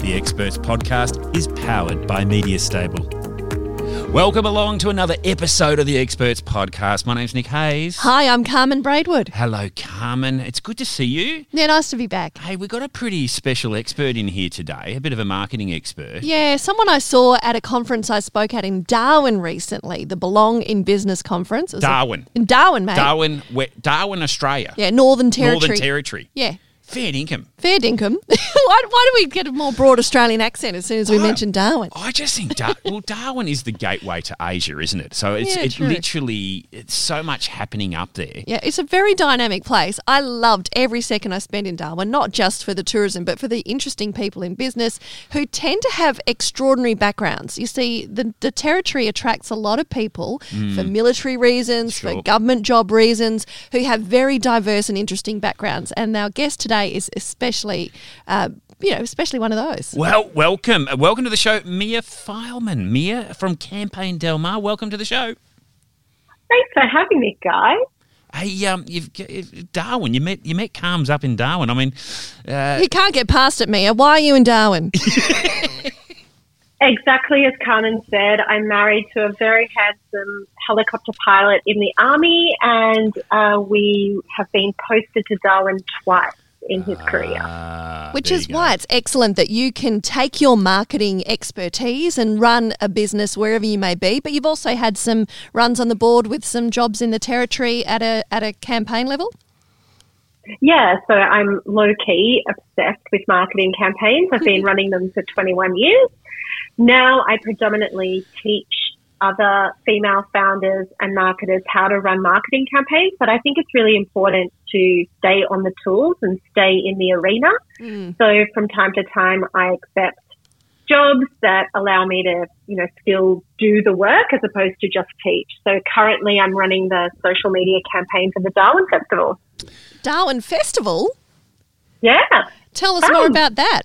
The Experts Podcast is powered by Media Stable. Welcome along to another episode of the Experts Podcast. My name's Nick Hayes. Hi, I'm Carmen Braidwood. Hello, Carmen. It's good to see you. Yeah, nice to be back. Hey, we've got a pretty special expert in here today, a bit of a marketing expert. Yeah, someone I saw at a conference I spoke at in Darwin recently, the Belong in Business conference. Darwin. in Darwin, mate. Darwin, Darwin, Australia. Yeah, Northern Territory. Northern Territory. Yeah. Fair dinkum. Fair dinkum. why, why do we get a more broad Australian accent as soon as we I- mention Darwin? I just think Dar- well, Darwin is the gateway to Asia, isn't it? So it's Yeah, it literally it's so much happening up there. Yeah, it's a very dynamic place. I loved every second I spent in Darwin, not just for the tourism, but for the interesting people in business who tend to have extraordinary backgrounds. You see, the, the territory attracts a lot of people mm. for military reasons, Sure. for government job reasons, who have very diverse and interesting backgrounds. And our guest today is especially, uh, you know, especially one of those. Well, welcome, Uh, welcome to the show, Mia Fileman. Mia from Campaign Del Mar. Welcome to the show. Thanks for having me, guys. Hey, um, you've Darwin. You met you met Carms up in Darwin. I mean, uh, You can't get past it, Mia. Why are you in Darwin? Exactly as Carmen said, I'm married to a very handsome helicopter pilot in the army, and uh, we have been posted to Darwin twice in his career. uh, Which is why it's excellent that you can take your marketing expertise and run a business wherever you may be. But you've also had some runs on the board with some jobs in the territory at a at a campaign level. Yeah, so I'm low key obsessed with marketing campaigns. I've been running them for 21 years. Now I predominantly teach other female founders and marketers how to run marketing campaigns, but I think it's really important to stay on the tools and stay in the arena. Mm. So from time to time, I accept jobs that allow me to, you know, still do the work as opposed to just teach. So currently I'm running the social media campaign for the Darwin Festival. Darwin Festival. Yeah. Tell us more about that.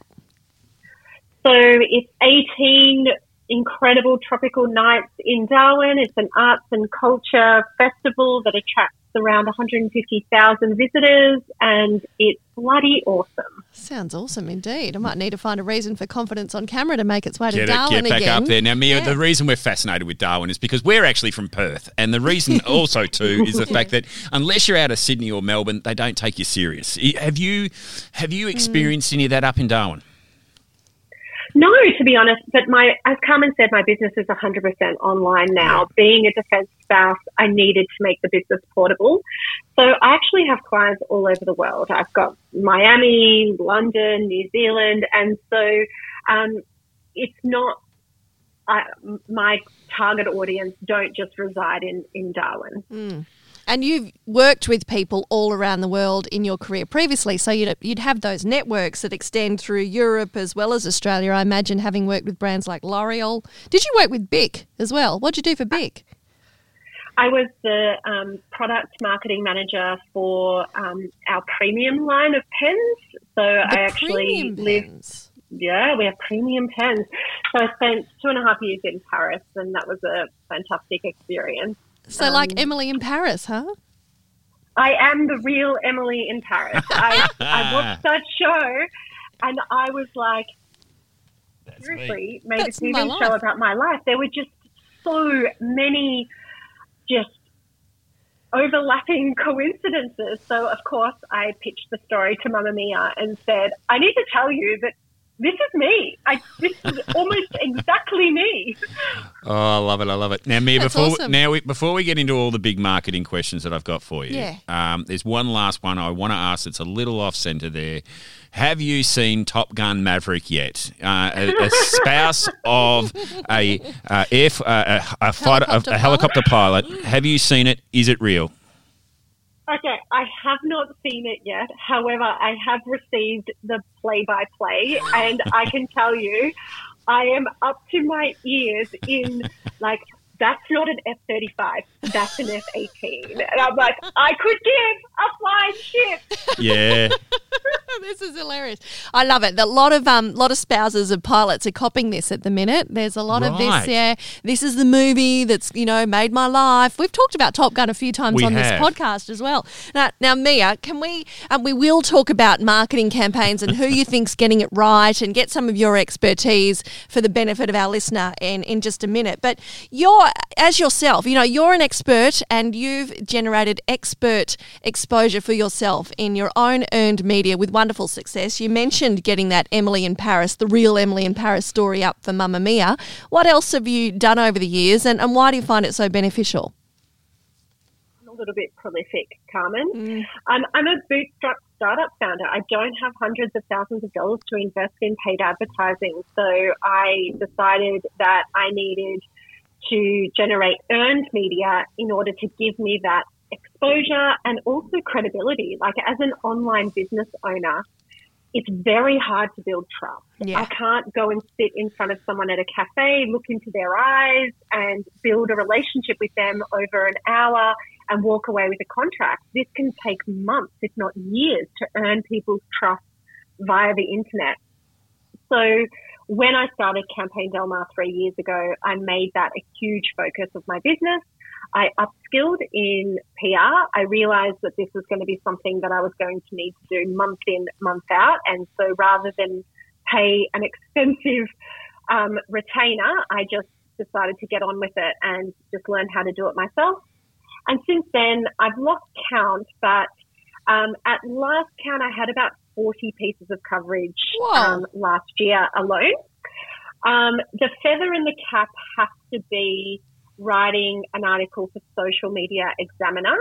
So it's 18 incredible tropical nights in Darwin. It's an arts and culture festival that attracts around 150,000 visitors and it's bloody awesome. Sounds awesome indeed. I might need to find a reason for confidence on camera to make its way to Get, it, Darwin get back again. up there. Now, Mia, Yeah. the reason we're fascinated with Darwin is because we're actually from Perth. And the reason also, too, is the fact that unless you're out of Sydney or Melbourne, they don't take you serious. Have you have you mm. experienced any of that up in Darwin? No, to be honest, but my, as Carmen said, my business is 100% online now. Being a defence spouse, I needed to make the business portable. So I actually have clients all over the world. I've got Miami, London, New Zealand, and so um, it's not, I, my target audience don't just reside in, in Darwin. And you've worked with people all around the world in your career previously, so you'd, you'd have those networks that extend through Europe as well as Australia. I imagine having worked with brands like L'Oreal. Did you work with Bic as well? What'd you do for Bic? I was the um, product marketing manager for um, our premium line of pens. So I actually premium live. Yeah, we have premium pens. So I spent two and a half years in Paris, and that was a fantastic experience. So, Um, like Emily in Paris, huh? I am the real Emily in Paris. I, I watched that show, and I was like, seriously, made That's a TV show life. about my life. There were just so many, just overlapping coincidences. So, of course, I pitched the story to Mamamia and said, I need to tell you that this is me. I, this is almost exactly me. Oh, I love it! I love it. Now, Mia, That's before awesome. now we, before we get into all the big marketing questions that I've got for you, Yeah. um, there's one last one I want to ask. It's a little off center there. Have you seen Top Gun Maverick yet? Uh, a, a spouse of a uh, air, uh, a, a, fighter, a, a helicopter pilot. Have you seen it? Is it real? Okay, I have not seen it yet. However, I have received the play by play, and I can tell you, I am up to my ears in like, that's not an F 35, that's an F 18. And I'm like, I could give a flying ship. Yeah. this is hilarious. I love it. A lot of um, lot of spouses of pilots are copying this at the minute. There's a lot of this. Yeah, this is the movie that's you know made my life. We've talked about Top Gun a few times We on this podcast as well. Now, now Mia, can we? Um, we will talk about marketing campaigns and who you think's getting it right, and get some of your expertise for the benefit of our listener in in just a minute. But you're as yourself, you know, you're an expert, and you've generated expert exposure for yourself in your own earned media with wonderful success. You mentioned getting that Emily in Paris, the real Emily in Paris story up for Mamamia. What else have you done over the years, and, and why do you find it so beneficial? I'm a little bit prolific, Carmen. Um, I'm a bootstrap startup founder. I don't have hundreds of thousands of dollars to invest in paid advertising. So I decided that I needed to generate earned media in order to give me that exposure and also credibility. Like as an online business owner, it's very hard to build trust. Yeah. I can't go and sit in front of someone at a cafe, look into their eyes, and build a relationship with them over an hour and walk away with a contract. This can take months, if not years, to earn people's trust via the internet. So when I started Campaign Del Mar three years ago, I made that a huge focus of my business. I upskilled in PR. I realized that this was going to be something that I was going to need to do month in, month out. And so rather than pay an expensive um, retainer, I just decided to get on with it and just learn how to do it myself. And since then, I've lost count, but um, at last count, I had about 40 pieces of coverage um, last year alone. Um, the feather in the cap has to be writing an article for Social Media Examiner.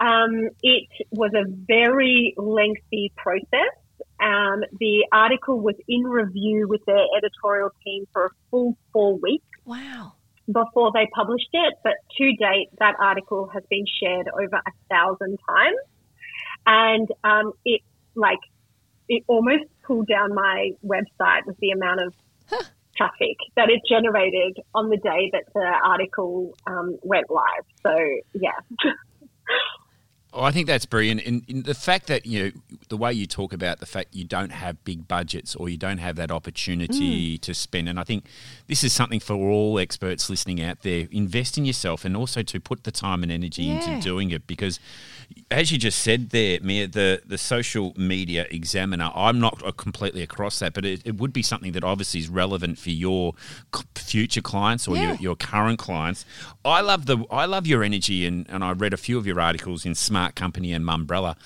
Um, it was a very lengthy process. Um, the article was in review with their editorial team for a full four weeks Wow. before they published it, but to date, that article has been shared over a thousand times, and um, it like it almost pulled down my website with the amount of traffic that it generated on the day that the article um, went live. So yeah, Oh, I think that's brilliant, and, and the fact that you know the way you talk about the fact you don't have big budgets or you don't have that opportunity mm. to spend, and I think this is something for all experts listening out there: invest in yourself, and also to put the time and energy Yeah. into doing it. Because, as you just said there, Mia, the the social media examiner, I'm not completely across that, but it, it would be something that obviously is relevant for your future clients or Yeah. your, your current clients. I love the I love your energy, and, and I read a few of your articles in Smart Company and Mumbrella.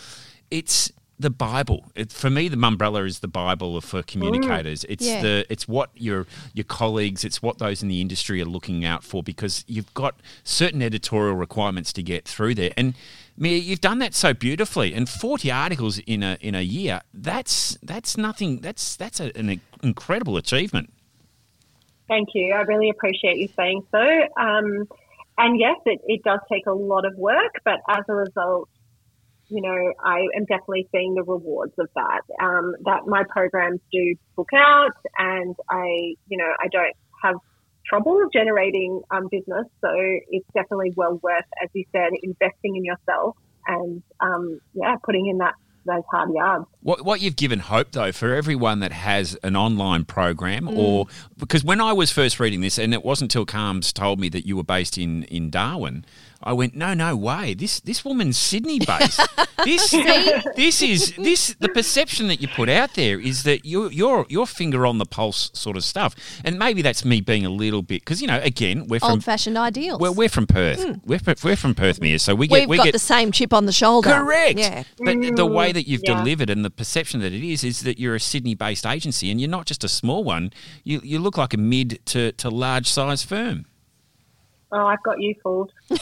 It's the Bible. It, for me, the Mumbrella is the Bible for communicators. It's Yeah. the it's what your your colleagues, it's what those in the industry are looking out for because you've got certain editorial requirements to get through there. And Mia, you've done that so beautifully. And forty articles in a in a year. That's that's nothing. That's that's a, an incredible achievement. thank you. I really appreciate you saying so. Um, and yes, it, it does take a lot of work, but as a result, you know, I am definitely seeing the rewards of that. Um, that my programs do book out, and I, you know, I don't have trouble generating um, business. So it's definitely well worth, as you said, investing in yourself and um, yeah, putting in that those hard yards. What, what you've given hope, though, for everyone that has an online program, Mm. or because when I was first reading this, and it wasn't until Carms told me that you were based in, in Darwin, I went, no, no way. This this woman's Sydney based. this this is this the perception that you put out there is that you're you're your finger on the pulse sort of stuff, and maybe that's me being a little bit because you know again we're from Old fashioned ideals. well we're from Perth. Hmm. We're, we're from Perth, Mia, so we get We've we got get the same chip on the shoulder. Correct. Yeah. But the way that you've yeah. delivered and the perception that it is is that you're a Sydney based agency and you're not just a small one. You you look like a mid to, to large size firm. Oh, I've got you fooled.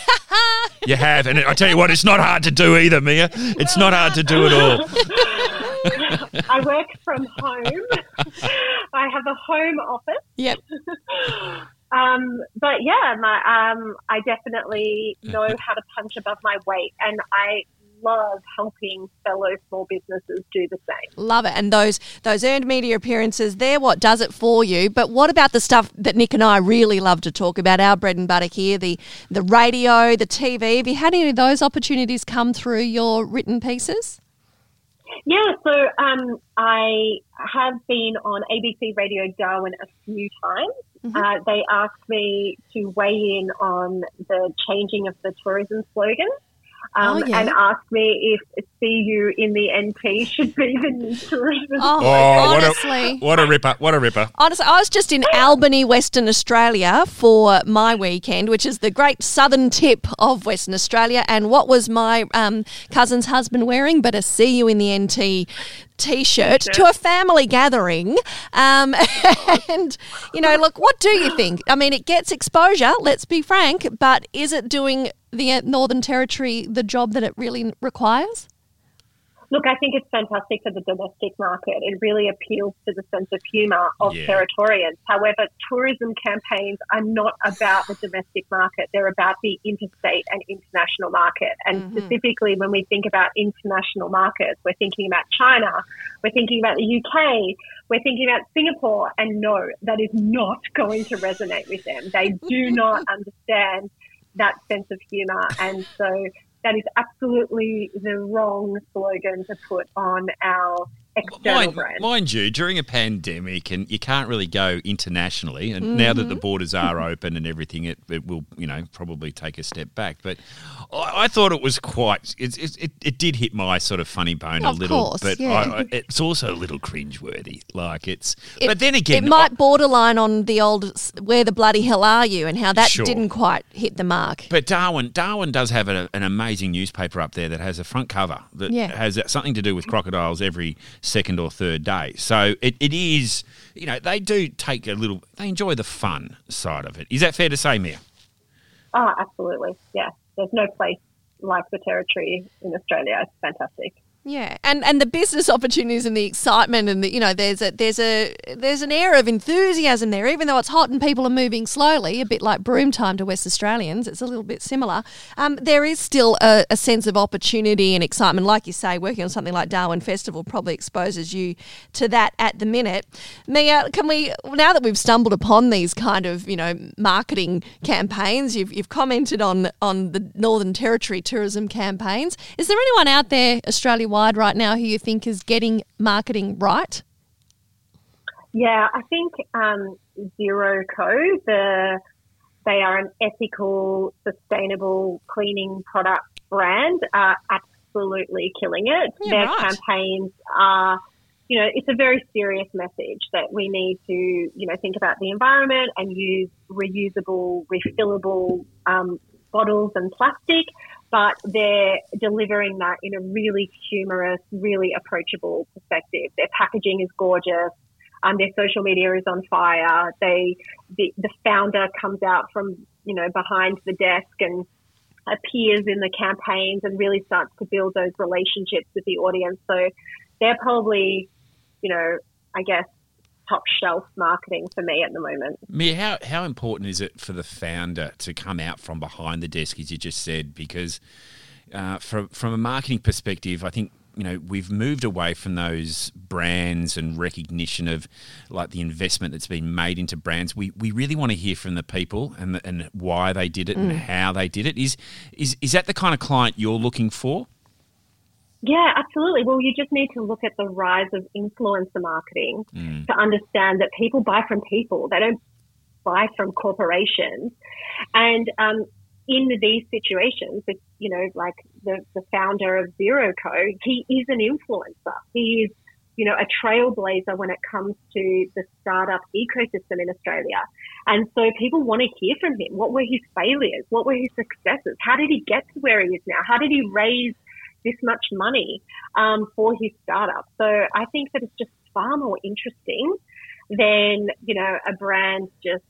You have, and I tell you what, it's not hard to do either, Mia. It's not hard to do at all. I work from home. I have a home office. Yep. Um, but yeah, my um, I definitely know how to punch above my weight, and I love helping fellow small businesses do the same. Love it. And those those earned media appearances, they're what does it for you. But what about the stuff that Nick and I really love to talk about, our bread and butter here, the the radio, the TV? Have you had any of those opportunities come through your written pieces? Yeah, so um, I have been on ABC Radio Darwin a few times. Mm-hmm. Uh, they asked me to weigh in on the changing of the tourism slogan um, oh, yeah. and asked me if "See you in the NT" should be the new tourism. Oh, oh honestly, what a, what a ripper! What a ripper! Honestly, I was just in Albany, Western Australia for my weekend, which is the great southern tip of Western Australia. And what was my um, cousin's husband wearing? But a "See you in the NT" t-shirt to a family gathering um, and you know look what do you think i mean it gets exposure let's be frank but is it doing the northern territory the job that it really requires Look, I think it's fantastic for the domestic market. It really appeals to the sense of humour of yeah. Territorians. However, tourism campaigns are not about the domestic market, they're about the interstate and international market. And mm-hmm. specifically, when we think about international markets, we're thinking about China, we're thinking about the UK, we're thinking about Singapore. And no, that is not going to resonate with them. They do not understand that sense of humour. And so that is absolutely the wrong slogan to put on our external mind. Mind you, during a pandemic, and you can't really go internationally, and mm-hmm. now that the mm-hmm. borders are open and everything, it, it will, you know, probably take a step back. But I, I thought it was quite, it, it, it, did hit my sort of funny bone of a little, course, but yeah. I, it's also a little cringeworthy. Like it's, it, but then again, it might borderline on the old "Where the bloody hell are you?" and how that sure. didn't quite hit the mark. But Darwin, Darwin does have a, an amazing newspaper up there that has a front cover that yeah. has something to do with crocodiles every second or third day. So it, it is, you know, they do take a little, they enjoy the fun side of it. Is that fair to say, Mia? Oh, absolutely. Yeah. There's no place like the territory in Australia. It's fantastic. Yeah, and and the business opportunities and the excitement and the you know there's a there's a there's an air of enthusiasm there, even though it's hot and people are moving slowly, a bit like Broome time to West Australians. It's a little bit similar. Um, there is still a, a, sense of opportunity and excitement, like you say. Working on something like Darwin Festival probably exposes you to that at the minute. Mia, can we now that we've stumbled upon these kind of you know marketing campaigns, you've you've commented on on the Northern Territory tourism campaigns. Is there anyone out there Australia? Wide right now who you think is getting marketing right? Yeah, I think um, Zero Co. The they are an ethical, sustainable cleaning product brand. Are absolutely killing it. Yeah, Their right. campaigns are, you know, it's a very serious message that we need to, you know, think about the environment and use reusable, refillable um, bottles and plastic but they're delivering that in a really humorous, really approachable perspective. Their packaging is gorgeous. Um, their social media is on fire. They, the, the founder comes out from, you know, behind the desk and appears in the campaigns and really starts to build those relationships with the audience. So they're probably, you know, I guess top shelf marketing for me at the moment. Mia, how, how important is it for the founder to come out from behind the desk, as you just said? Because uh, from, from a marketing perspective, I think you know we've moved away from those brands and recognition of like the investment that's been made into brands we we really want to hear from the people and the, and why they did it mm. and how they did it is is is that the kind of client you're looking for yeah, absolutely. Well, you just need to look at the rise of influencer marketing mm. to understand that people buy from people. They don't buy from corporations. And um, in these situations, it's, you know, like the, the founder of Zero Co, he is an influencer. He is, you know, a trailblazer when it comes to the startup ecosystem in Australia. And so people want to hear from him. What were his failures? What were his successes? How did he get to where he is now? How did he raise this much money um, for his startup. So I think that it's just far more interesting than, you know, a brand just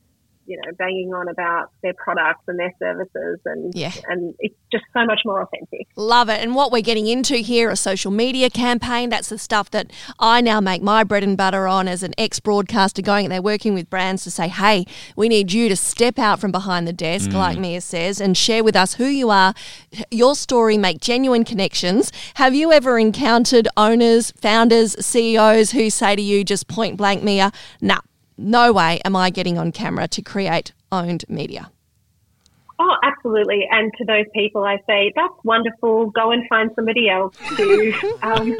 you know, banging on about their products and their services, and Yeah. and it's just so much more authentic. Love it. And what we're getting into here, a social media campaign. That's the stuff that I now make my bread and butter on as an ex broadcaster going. They're working with brands to say, hey, we need you to step out from behind the desk, mm. like Mia says, and share with us who you are, your story, make genuine connections. Have you ever encountered owners, founders, CEOs who say to you just point blank, Mia, nah, no way am I getting on camera to create owned media? Oh, absolutely. And to those people, I say, that's wonderful. Go and find somebody else to um,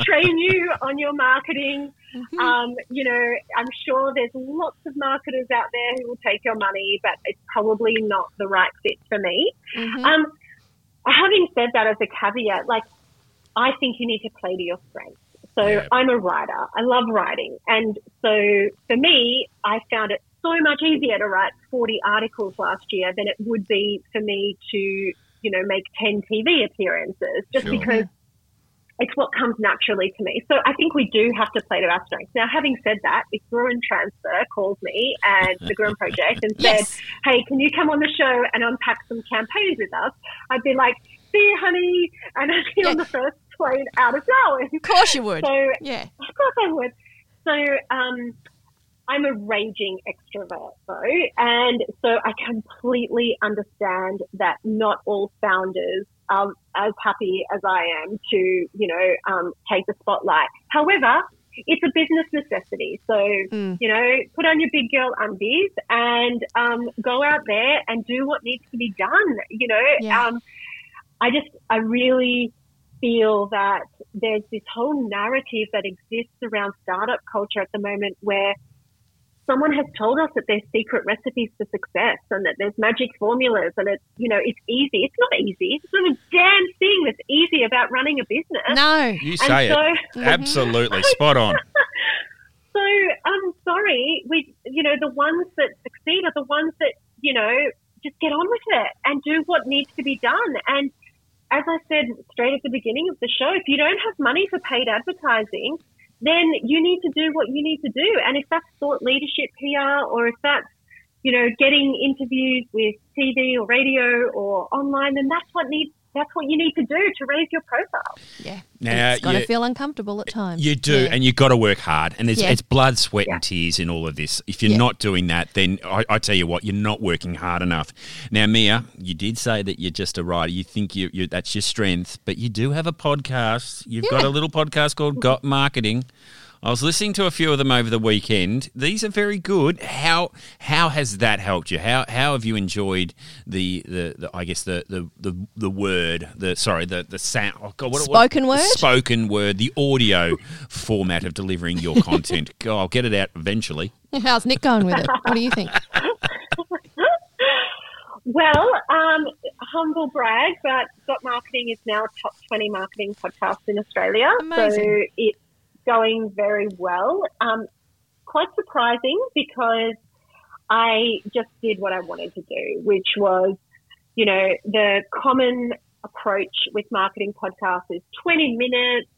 train you on your marketing. Um, you know, I'm sure there's lots of marketers out there who will take your money, but it's probably not the right fit for me. Um, having said that as a caveat, like, I think you need to play to your strengths. So Yeah. I'm a writer. I love writing. And so for me, I found it so much easier to write 40 articles last year than it would be for me to, you know, make 10 TV appearances just Sure. because it's what comes naturally to me. So I think we do have to play to our strengths. Now, having said that, if Gruen Transfer calls me and the Gruen Project and said, Yes. hey, can you come on the show and unpack some campaigns with us? I'd be like, see you, honey. And I'd be on the first plane out of Darwin. Of course you would. So Yeah. of course I would. So um, I'm a raging extrovert though, and so I completely understand that not all founders are as happy as I am to, you know, um, take the spotlight. However, it's a business necessity. So, Mm. you know, put on your big girl undies and um, go out there and do what needs to be done. You know, Yeah. um, I just, I really feel that there's this whole narrative that exists around startup culture at the moment where someone has told us that there's secret recipes for success and that there's magic formulas and it's, you know, it's easy. It's not easy. It's not a damn thing that's easy about running a business. No. You say so, it. Absolutely. Spot on. So I'm sorry, we, you know, the ones that succeed are the ones that, you know, just get on with it and do what needs to be done. And as I said straight at the beginning of the show, if you don't have money for paid advertising, then you need to do what you need to do. And if that's thought leadership PR or if that's, you know, getting interviews with TV or radio or online, then that's what needs that's what you need to do to raise your profile. Yeah. Now, it's got to feel uncomfortable at times. You do, Yeah. and you've got to work hard. And it's, Yeah. it's blood, sweat, Yeah. and tears in all of this. If you're Yeah. not doing that, then I, I tell you what, you're not working hard enough. Now, Mia, you did say that you're just a writer. You think you, you that's your strength, but you do have a podcast. You've got a little podcast called Got Marketing. I was listening to a few of them over the weekend. These are very good. How how has that helped you? How how have you enjoyed the the, the I guess the, the the the word the sorry the the sound oh God, what, what- Spoken word? spoken word the audio format of delivering your content. God, I'll get it out eventually. How's Nick going with it? What do you think? Well, um, humble brag, but Got Marketing is now a top 20 marketing podcast in Australia. Amazing. So it's going very well. Um, quite surprising because I just did what I wanted to do, which was, you know, the common approach with marketing podcasts is 20 minutes.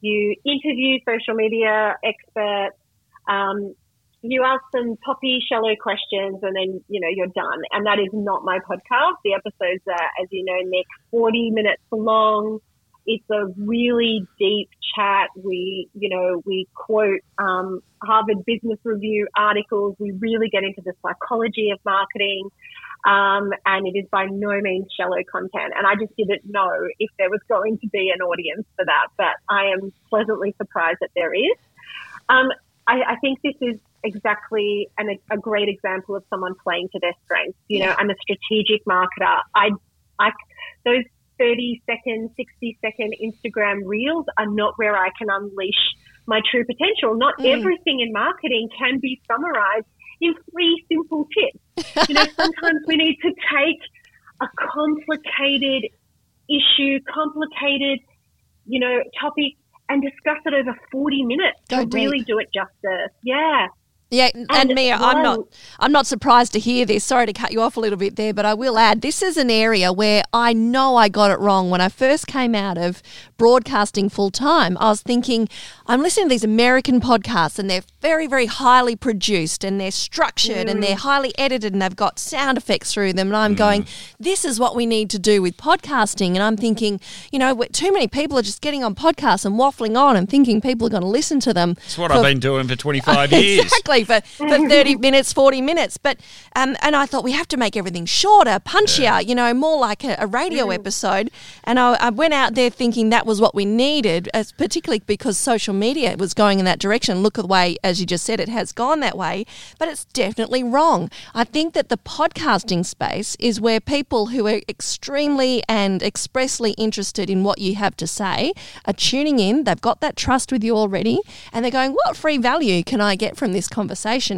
You interview social media experts. Um, you ask them toppy, shallow questions, and then you know you're done. And that is not my podcast. The episodes are, as you know, Nick, 40 minutes long. It's a really deep chat. We, you know, we quote um, Harvard Business Review articles. We really get into the psychology of marketing. Um, and it is by no means shallow content. And I just didn't know if there was going to be an audience for that, but I am pleasantly surprised that there is. Um, I, I think this is exactly an, a great example of someone playing to their strengths. You know, I'm a strategic marketer. I, I, those 30 second, 60 second Instagram reels are not where I can unleash my true potential. Not Mm. everything in marketing can be summarized in three simple tips. You know, sometimes we need to take a complicated issue, complicated, you know, topic and discuss it over 40 minutes Go to really do it justice. Yeah. Yeah, and, And Mia, I'm not I'm not surprised to hear this. Sorry to cut you off a little bit there, but I will add this is an area where I know I got it wrong when I first came out of broadcasting full time. I was thinking I'm listening to these American podcasts and they're very very highly produced and they're structured and they're mm. highly edited and they've got sound effects through them and I'm mm. going this is what we need to do with podcasting and I'm thinking, you know, too many people are just getting on podcasts and waffling on and thinking people are going to listen to them. It's what for I've been doing for 25 years. Exactly for, for thirty minutes, forty minutes. But um, and I thought we have to make everything shorter, punchier. You know, more like a, a radio episode. And I, I went out there thinking that was what we needed, as particularly because social media was going in that direction. Look at the way, as you just said, it has gone that way. But it's definitely wrong. I think that the podcasting space is where people who are extremely and expressly interested in what you have to say are tuning in. They've got that trust with you already, and they're going, "What free value can I get from this conversation?"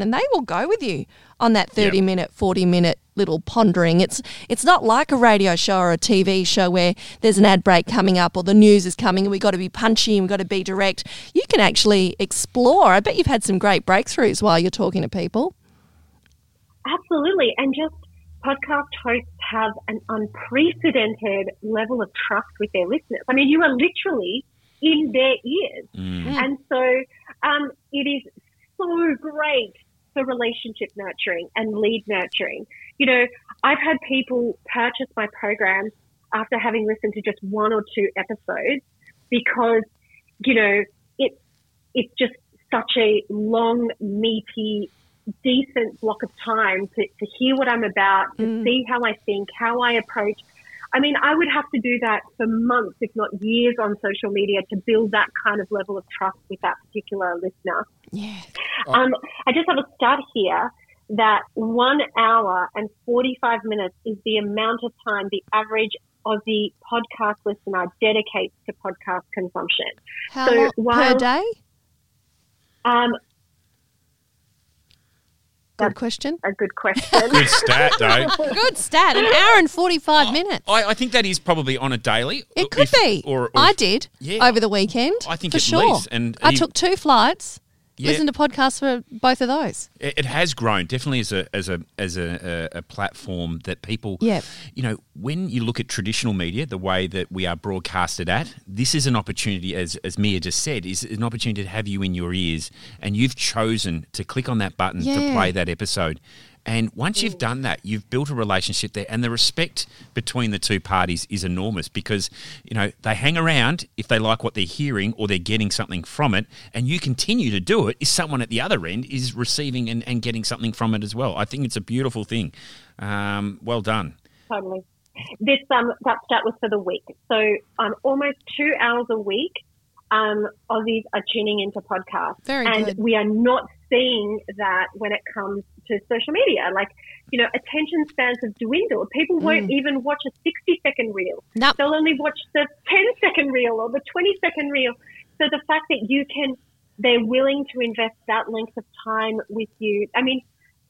And they will go with you on that thirty Yep. minute, forty minute little pondering. It's it's not like a radio show or a TV show where there's an ad break coming up or the news is coming and we've got to be punchy and we've got to be direct. You can actually explore. I bet you've had some great breakthroughs while you're talking to people. Absolutely. And just podcast hosts have an unprecedented level of trust with their listeners. I mean, you are literally in their ears. And so um, it is so great for relationship nurturing and lead nurturing. You know, I've had people purchase my programs after having listened to just one or two episodes because, you know, it's it's just such a long, meaty, decent block of time to, to hear what I'm about, to mm. see how I think, how I approach. I mean, I would have to do that for months, if not years, on social media to build that kind of level of trust with that particular listener. Yeah. Um, I just have a stat here that one hour and 45 minutes is the amount of time the average Aussie podcast listener dedicates to podcast consumption. How So long per day? Um, A good question. a good question. Good stat, though. Good stat. An hour and 45 minutes. I, I think that is probably on a daily. It could If- be. Or, or I did Yeah. over the weekend. I think for at sure. least, and I he- took two flights. Yeah. Listened to podcasts for both of those. It, it has grown definitely as a as a as a, a, a platform that people. Yep. You know, when you look at traditional media, the way that we are broadcasted at, this is an opportunity, as as Mia just said, is an opportunity to have you in your ears, and you've chosen to click on that button to play that episode. And once you've done that, you've built a relationship there, and the respect between the two parties is enormous because you know they hang around if they like what they're hearing or they're getting something from it, and you continue to do it if someone at the other end is receiving and, and getting something from it as well? I think it's a beautiful thing. Um, well done. Totally. This um that stat was for the week. So um almost two hours a week, um Aussies are tuning into podcasts, Very and good. we are not seeing that when it comes to social media. Like you know, attention spans have dwindled. People won't even watch a sixty second reel. Nope. They'll only watch the 10 second reel or the 20 second reel. So the fact that you can, they're willing to invest that length of time with you. I mean,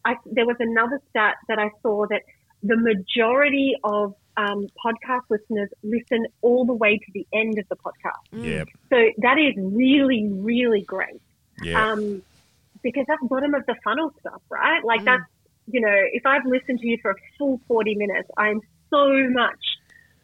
I, there was another stat that I saw that the majority of um, podcast listeners listen all the way to the end of the podcast. Yeah, So that is really, really great. yeah. Um, because that's bottom of the funnel stuff, right? Like that's, you know, if I've listened to you for a full 40 minutes, I'm so much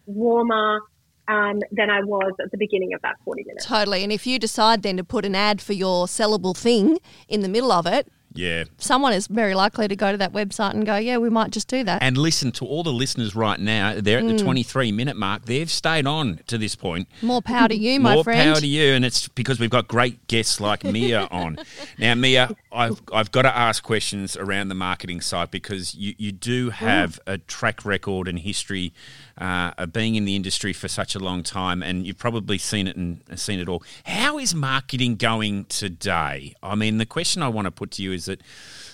warmer um, than I was at the beginning of that 40 minutes. Totally. And if you decide then to put an ad for your sellable thing in the middle of it, yeah. someone is very likely to go to that website and go, yeah, we might just do that. And listen to all the listeners right now. They're at Mm. the 23 minute mark. They've stayed on to this point. More power to you, my More friend. power to you, and it's because we've got great guests like Mia on. Now, Mia, I've I've got to ask questions around the marketing side because you, you do have a track record and history uh, of being in the industry for such a long time, and you've probably seen it and seen it all. How is marketing going today? I mean, the question I want to put to you is that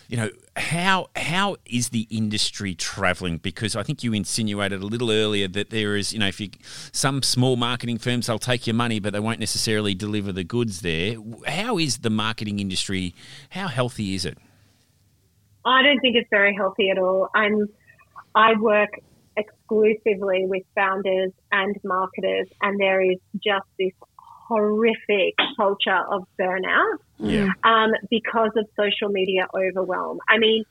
you know how how is the industry traveling? Because i think you insinuated a little earlier that there is you know if you some small marketing firms they'll take your money but they won't necessarily deliver the goods there. How is the marketing industry how healthy is it? I don't think it's very healthy at all. I'm, I work exclusively with founders and marketers, and there is just this horrific culture of burnout Yeah. um, because of social media overwhelm. I mean,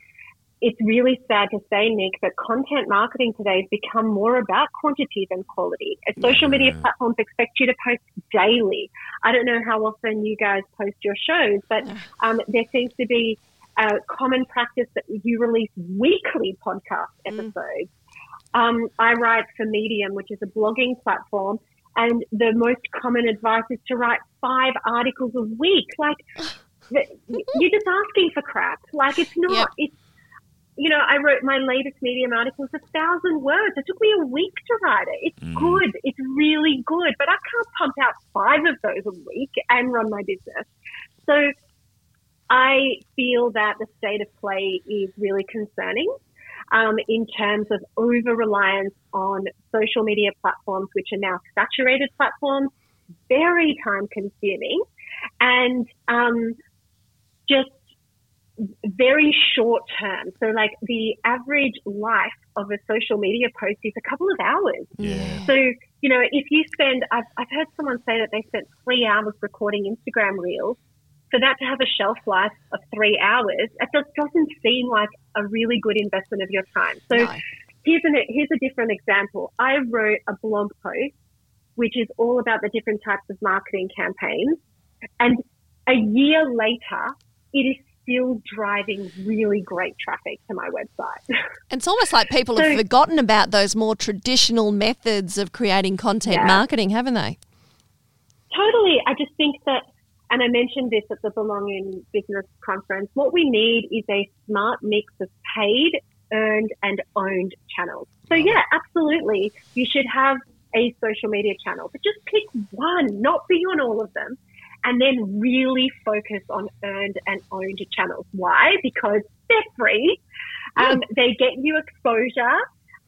it's really sad to say, Nick, that content marketing today has become more about quantity than quality. As social media platforms expect you to post daily. I don't know how often you guys post your shows, but um, there seems to be a common practice that you release weekly podcast episodes. Um, I write for Medium, which is a blogging platform, and the most common advice is to write five articles a week. Like, you're just asking for crap. Like, it's not. Yep. It's you know, I wrote my latest Medium article. It's a thousand words. It took me a week to write it. It's Mm. good. It's really good, but I can't pump out five of those a week and run my business. So I feel that the state of play is really concerning um, in terms of over reliance on social media platforms, which are now saturated platforms, very time consuming, and um, just very short term. So, like the average life of a social media post is a couple of hours. Yeah. So, you know, if you spend, I've, I've heard someone say that they spent three hours recording Instagram reels. For that to have a shelf life of three hours, it just doesn't seem like a really good investment of your time. So, No. here's, an, here's a different example. I wrote a blog post which is all about the different types of marketing campaigns. And a year later, it is still driving really great traffic to my website. It's almost like people have forgotten about those more traditional methods of creating content Yeah. marketing, haven't they? Totally. I just think that, and I mentioned this at the Belong in Business conference, what we need is a smart mix of paid, earned, and owned channels. So, yeah, absolutely. You should have a social media channel, but just pick one, not be on all of them, and then really focus on earned and owned channels. Why? Because they're free, um, they get you exposure.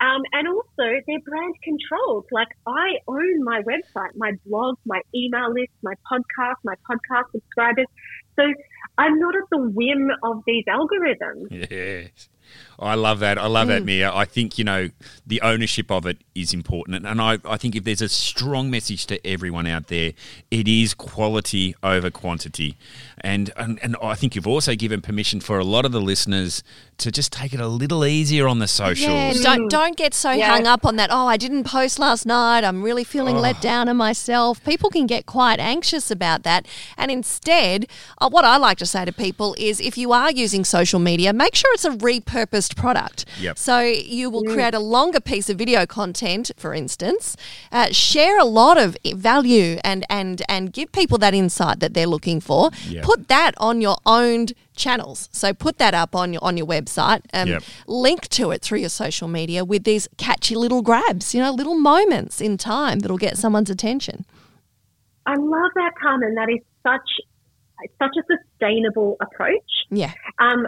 Um, and also, they're brand controlled. Like, I own my website, my blog, my email list, my podcast, my podcast subscribers. So I'm not at the whim of these algorithms. Yes. I love that. I love that, Mm. Mia. I think, you know, the ownership of it is important. And I, I think if there's a strong message to everyone out there, it is quality over quantity. And, and, and I think you've also given permission for a lot of the listeners to just take it a little easier on the socials. Yeah, don't don't get so Yeah. hung up on that. Oh, I didn't post last night. I'm really feeling let down on myself. People can get quite anxious about that, and instead, uh, what I like to say to people is, if you are using social media, make sure it's a repurposed product. Yep. So you will create a longer piece of video content, for instance, uh, share a lot of value and and and give people that insight that they're looking for. Yep. Put that on your owned channels. So put that up on your on your website. Um, Yep. Link to it through your social media with these catchy little grabs. You know, little moments in time that'll get someone's attention. I love that, Carmen. That is such such a sustainable approach. Yeah. Um,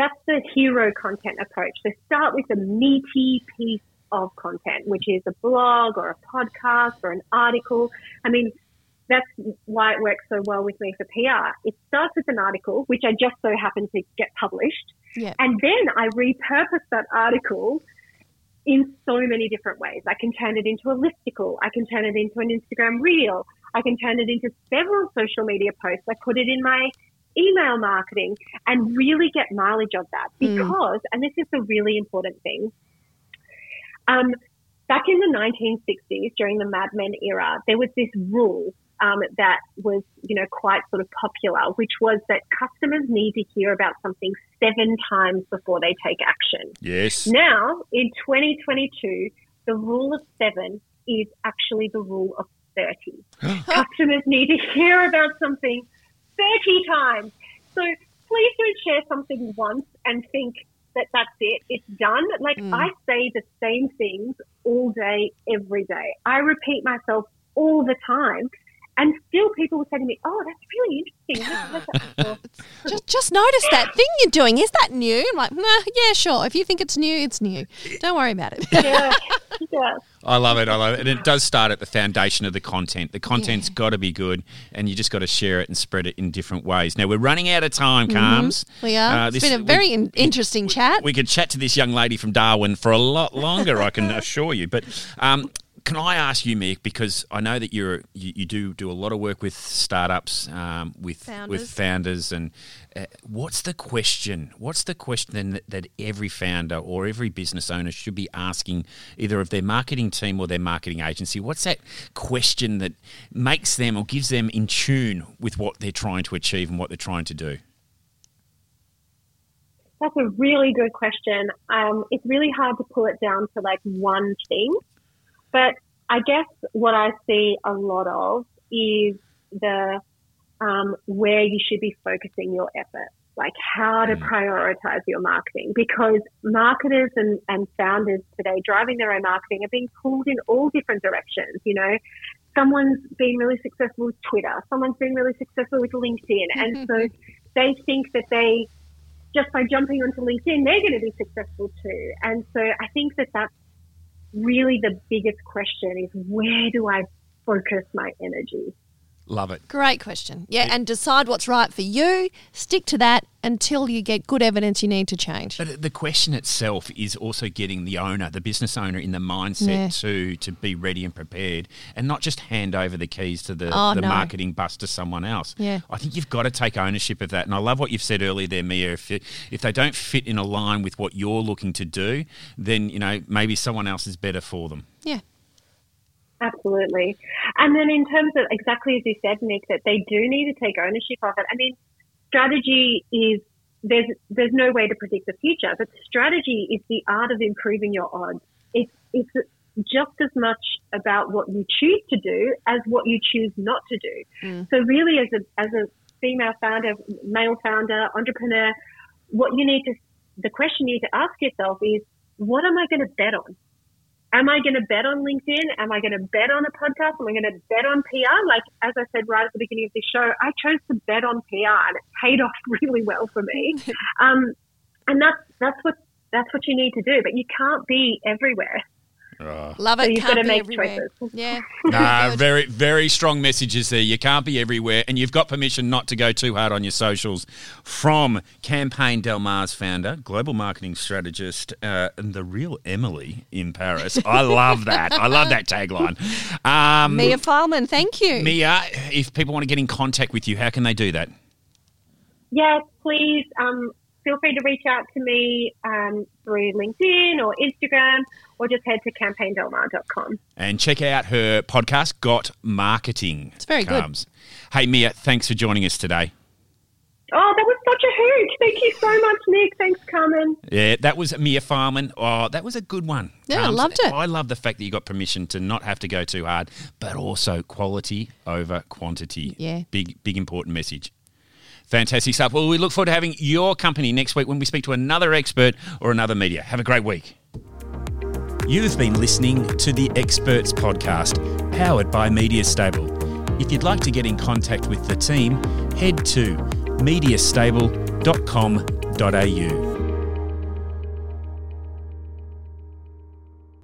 that's the hero content approach. So start with a meaty piece of content, which is a blog or a podcast or an article. I mean, that's why it works so well with me for PR. It starts with an article, which I just so happen to get published, Yeah. and then I repurpose that article in so many different ways. I can turn it into a listicle. I can turn it into an Instagram reel. I can turn it into several social media posts. I put it in my email marketing and really get mileage of that because, and this is a really important thing, um, back in the 1960s during the Mad Men era, there was this rule um, that was, you know, quite sort of popular, which was that customers need to hear about something seven times before they take action. Yes. Now, in 2022, the rule of seven is actually the rule of 30. Customers need to hear about something 30 times. So please don't share something once and think that that's it, it's done. Like mm. I say the same things all day, every day. I repeat myself all the time. And still, people will say to me, "Oh, that's really interesting." This- this- this." Just, just notice that thing you're doing. Is that new? I'm like, nah, yeah, sure. If you think it's new, it's new. Don't worry about it. yeah, yeah. I love it. I love it. And it does start at the foundation of the content. The content's got to be good, and you just got to share it and spread it in different ways. Now, we're running out of time, Carms. we are. Uh, it's this- been a very we- in- interesting chat. We could chat to this young lady from Darwin for a lot longer, I can assure you. But um, can I ask you, Mick, because I know that you're you, you do do a lot of work with startups, um, with Founders. with founders, and uh, what's the question? What's the question that, that every founder or every business owner should be asking, either of their marketing team or their marketing agency? What's that question that makes them or gives them in tune with what they're trying to achieve and what they're trying to do? That's a really good question. Um, it's really hard to pull it down to like one thing, but I guess what I see a lot of is the um, where you should be focusing your efforts, like how to prioritize your marketing, because marketers and, and founders today driving their own marketing are being pulled in all different directions. You know, someone's been really successful with Twitter, someone's been really successful with LinkedIn, and so they think that they just by jumping onto LinkedIn, they're going to be successful too. And so I think that that's really the biggest question is where do I focus my energy? Love it. Great question. Yeah, and decide what's right for you. Stick to that until you get good evidence you need to change. But the question itself is also getting the owner, the business owner, in the mindset Yeah. to to be ready and prepared, and not just hand over the keys to the, Oh, the no. marketing bus to someone else. Yeah. I think you've got to take ownership of that. And I love what you've said earlier there, Mia. If it, if they don't fit in a line with what you're looking to do, then you know maybe someone else is better for them. Absolutely. And then in terms of exactly as you said, Nick, that they do need to take ownership of it. I mean, strategy is there's there's no way to predict the future, but strategy is the art of improving your odds. It's it's just as much about what you choose to do as what you choose not to do. Mm. So really, as a as a female founder, male founder, entrepreneur, what you need to the question you need to ask yourself is, what am I going to bet on? Am I going to bet on LinkedIn? Am I going to bet on a podcast? Am I going to bet on PR? Like, as I said right at the beginning of this show, I chose to bet on PR and it paid off really well for me. um, and that's, that's what, that's what you need to do, but you can't be everywhere. Love it. So you've Can't gotta be make everywhere. choices. Yeah. Nah, very, very strong messages there. You can't be everywhere, and you've got permission not to go too hard on your socials. From Campaign Del Mar's founder, global marketing strategist, uh, and the real Emily in Paris. I love that. I love that tagline. Um, Mia Fileman, thank you. Mia, if people want to get in contact with you, how can they do that? Yes, please um, feel free to reach out to me um, through LinkedIn or Instagram or just head to campaigndelmar.com. And check out her podcast, Got Marketing. It's very good. Hey, Mia, thanks for joining us today. Oh, that was such a hoot. Thank you so much, Nick. Thanks, Carmen. Yeah, that was Mia Fileman. Oh, that was a good one. Yeah, I Um, loved it. I love the fact that you got permission to not have to go too hard, but also quality over quantity. Yeah. Big, big important message. Fantastic stuff. Well, we look forward to having your company next week when we speak to another expert or another media. Have a great week. You've been listening to the Experts Podcast, powered by Media Stable. If you'd like to get in contact with the team, head to mediastable.com.au.